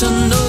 ฉั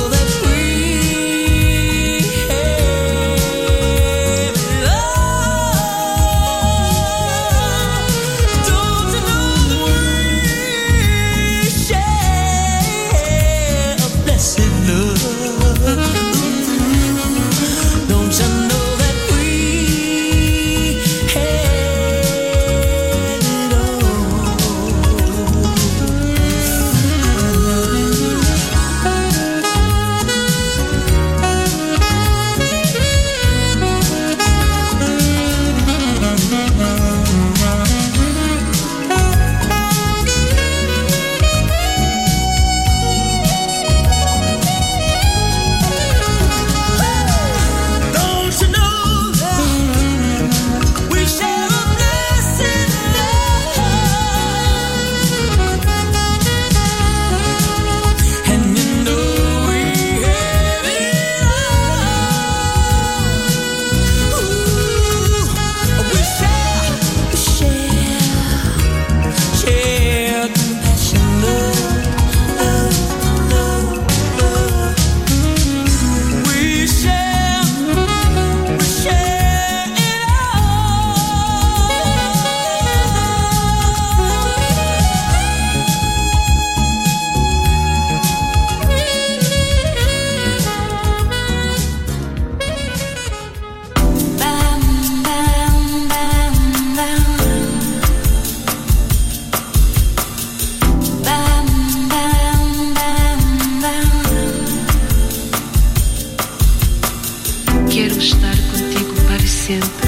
sempre.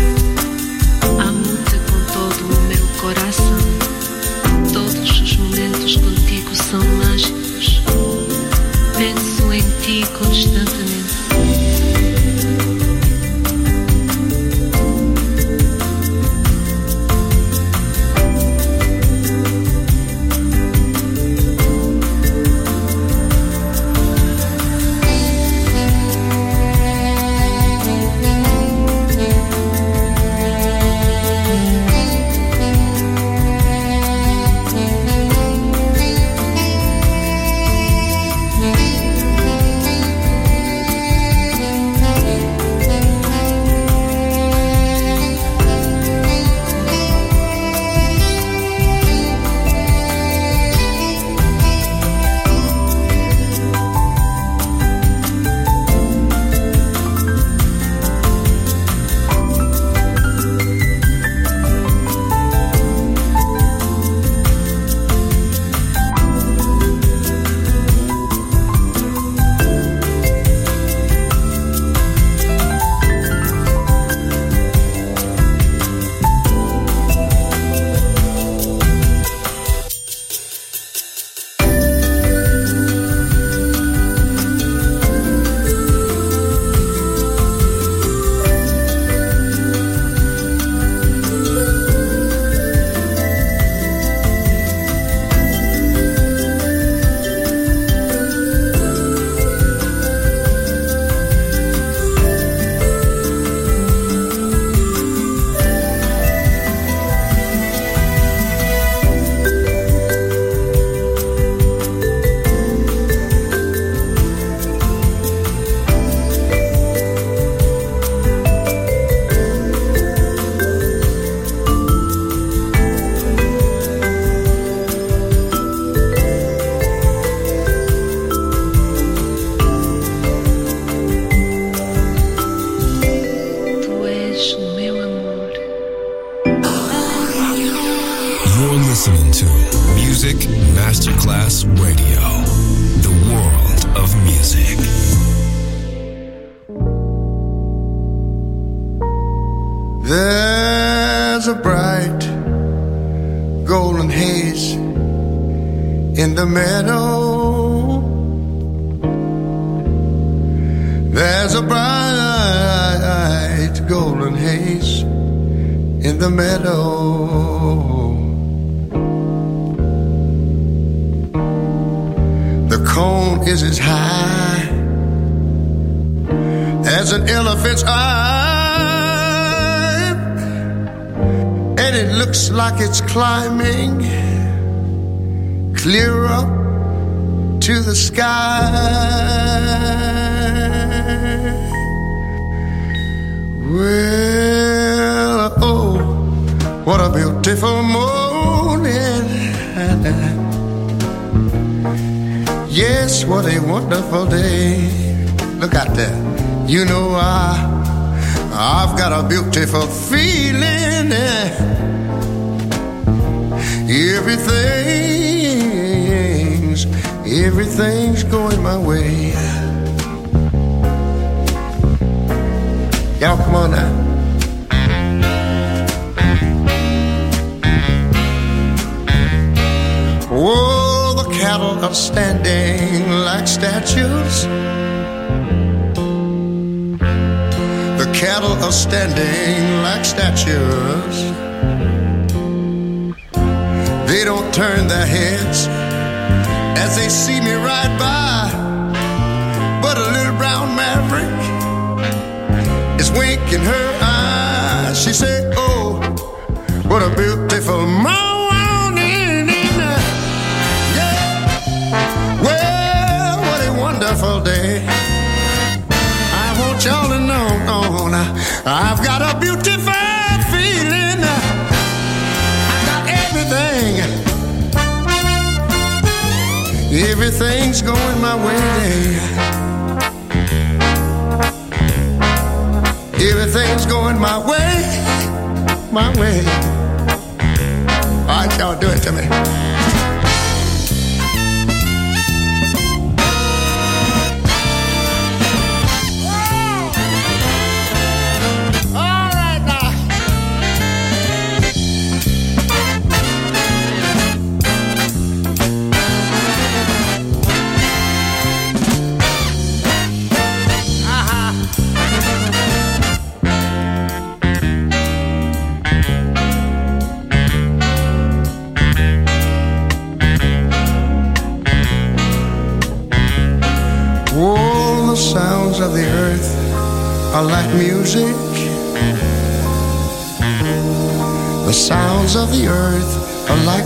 is as high as an elephant's eye, and it looks like it's climbing clear up to the sky. Well, oh, what a beautiful morning. Yes, what a wonderful day. Look out there. You know I, I've got a beautiful feeling. Everything's, everything's going my way. Y'all come on now. of standing like statues. The cattle are standing like statues. They don't turn their heads as they see me ride by. But a little brown maverick is winking her eyes. She said, Oh, what a beautiful I've got a beautiful feeling. I got everything. Everything's going my way. Everything's going my way, my way. All right, y'all do it to me.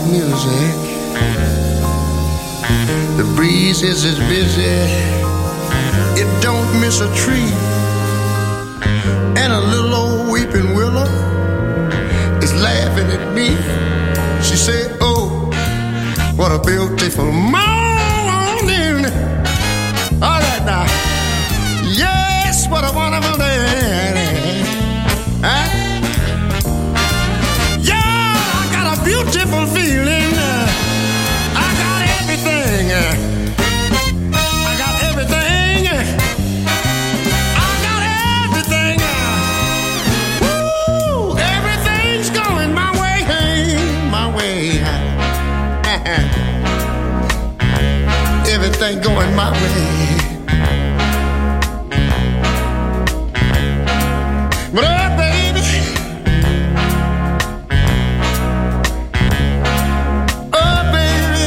Music. The breeze is as busy, it don't miss a tree. And a little old weeping willow is laughing at me. She said, Oh, what a beautiful morning. All right now. Yes, what a wonderful day. Everything going my way. But oh, baby, oh, baby,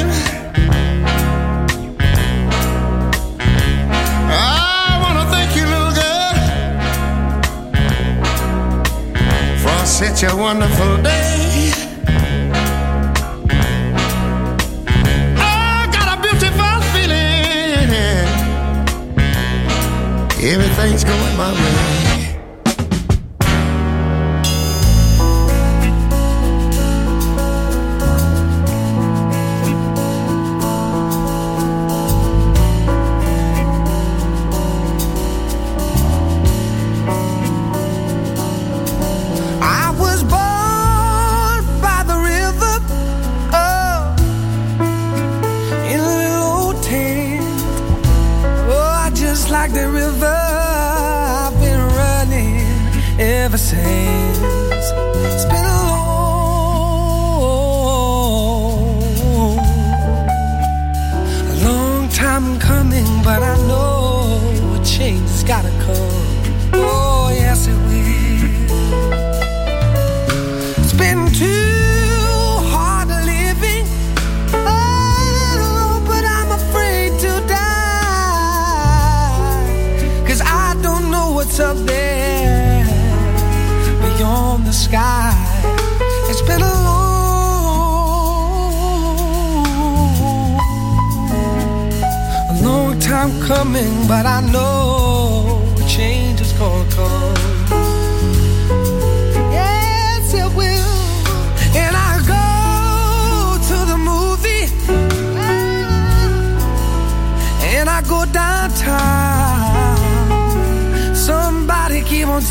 I wanna thank you, little girl, for such a wonderful day. Everything's going my way.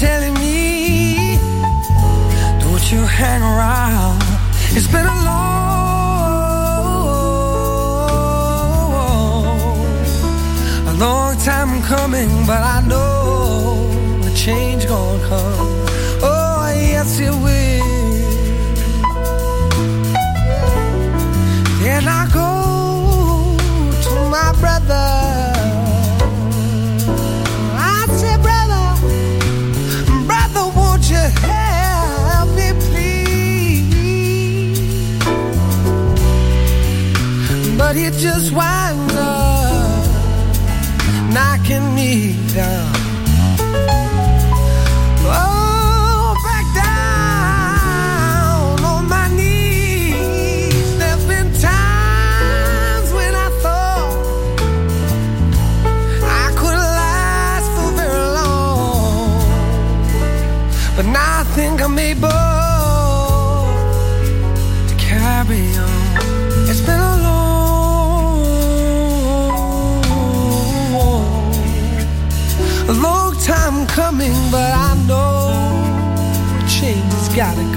Telling me, don't you hang around. It's been a long, a long time coming, but I know a change gonna come. Oh, yes, it will. Then I go to my brother. But he just winds up knocking me down. Oh, back down on my knees. There's been times when I thought I could last for very long, but now I think I'm able coming, but I know change has gotta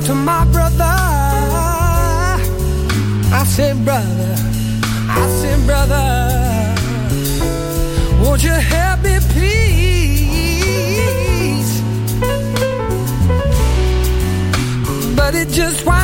to my brother. I said, brother, I said, brother, won't you help me, please? But it just why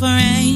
Here's a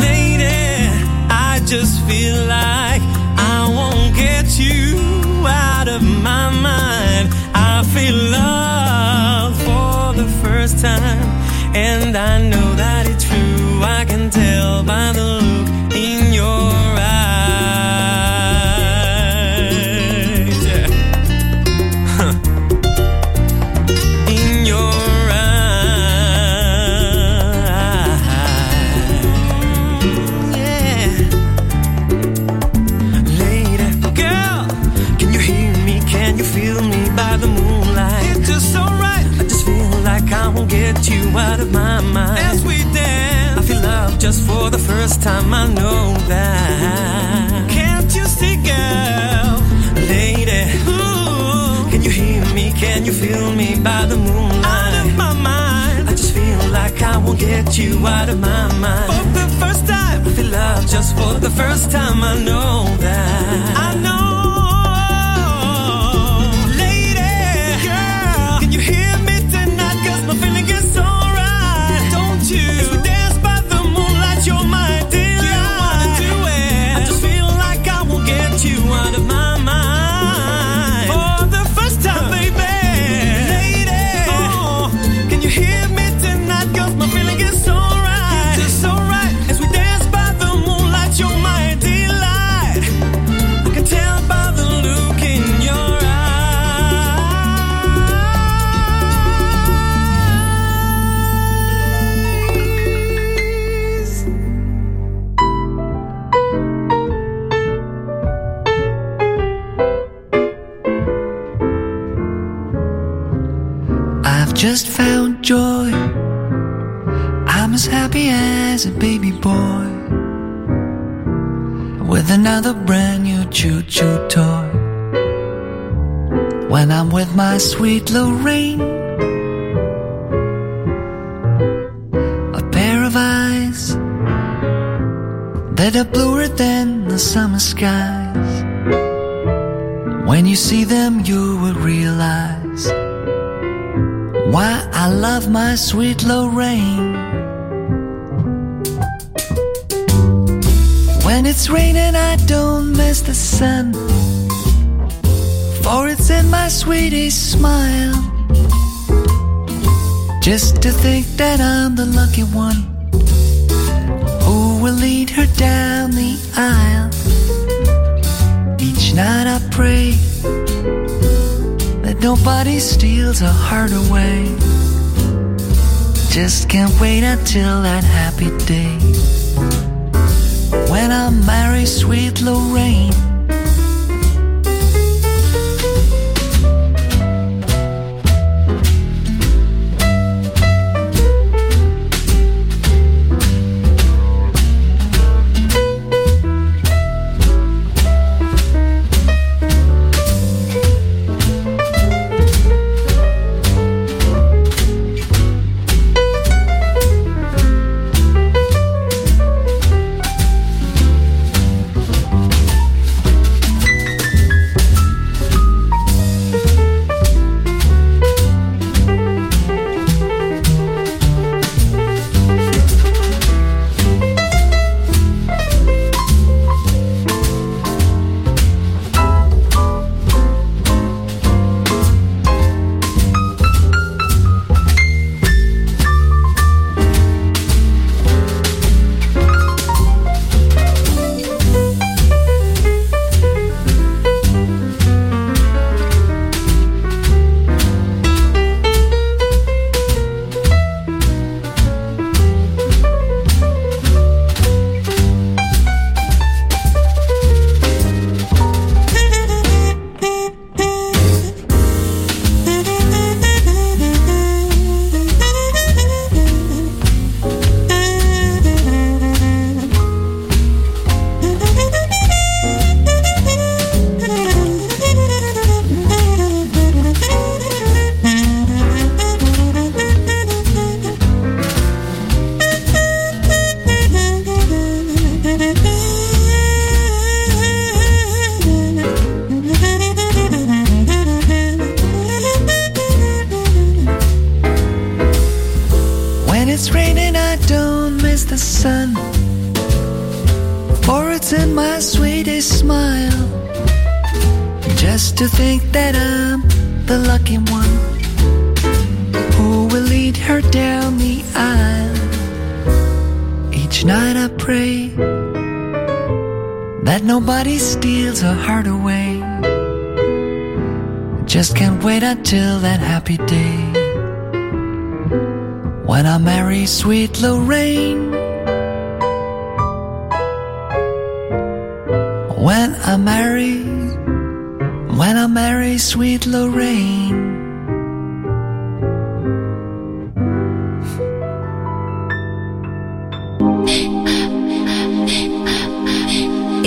Lady, I just feel like I won't get you out of my mind. I feel love for the first time, and I know that it's true. I can tell by the time I know that. Can't you see, girl, lady? Ooh. Can you hear me? Can you feel me by the moonlight? Out of my mind. I just feel like I won't get you out of my mind. For the first time, I feel love just for the first time. I know that. I know. another brand new choo choo toy. When I'm with my sweet Lorraine, a pair of eyes that are bluer than the summer skies. When you see them, you will realize why I love my sweet Lorraine. it's raining, I don't miss the sun. For it's in my sweetie's smile. Just to think that I'm the lucky one who will lead her down the aisle. Each night I pray that nobody steals her heart away. Just can't wait until that happy day. I marry sweet Lorraine. That nobody steals her heart away. Just can't wait until that happy day when I marry sweet Lorraine. When I marry, when I marry sweet Lorraine.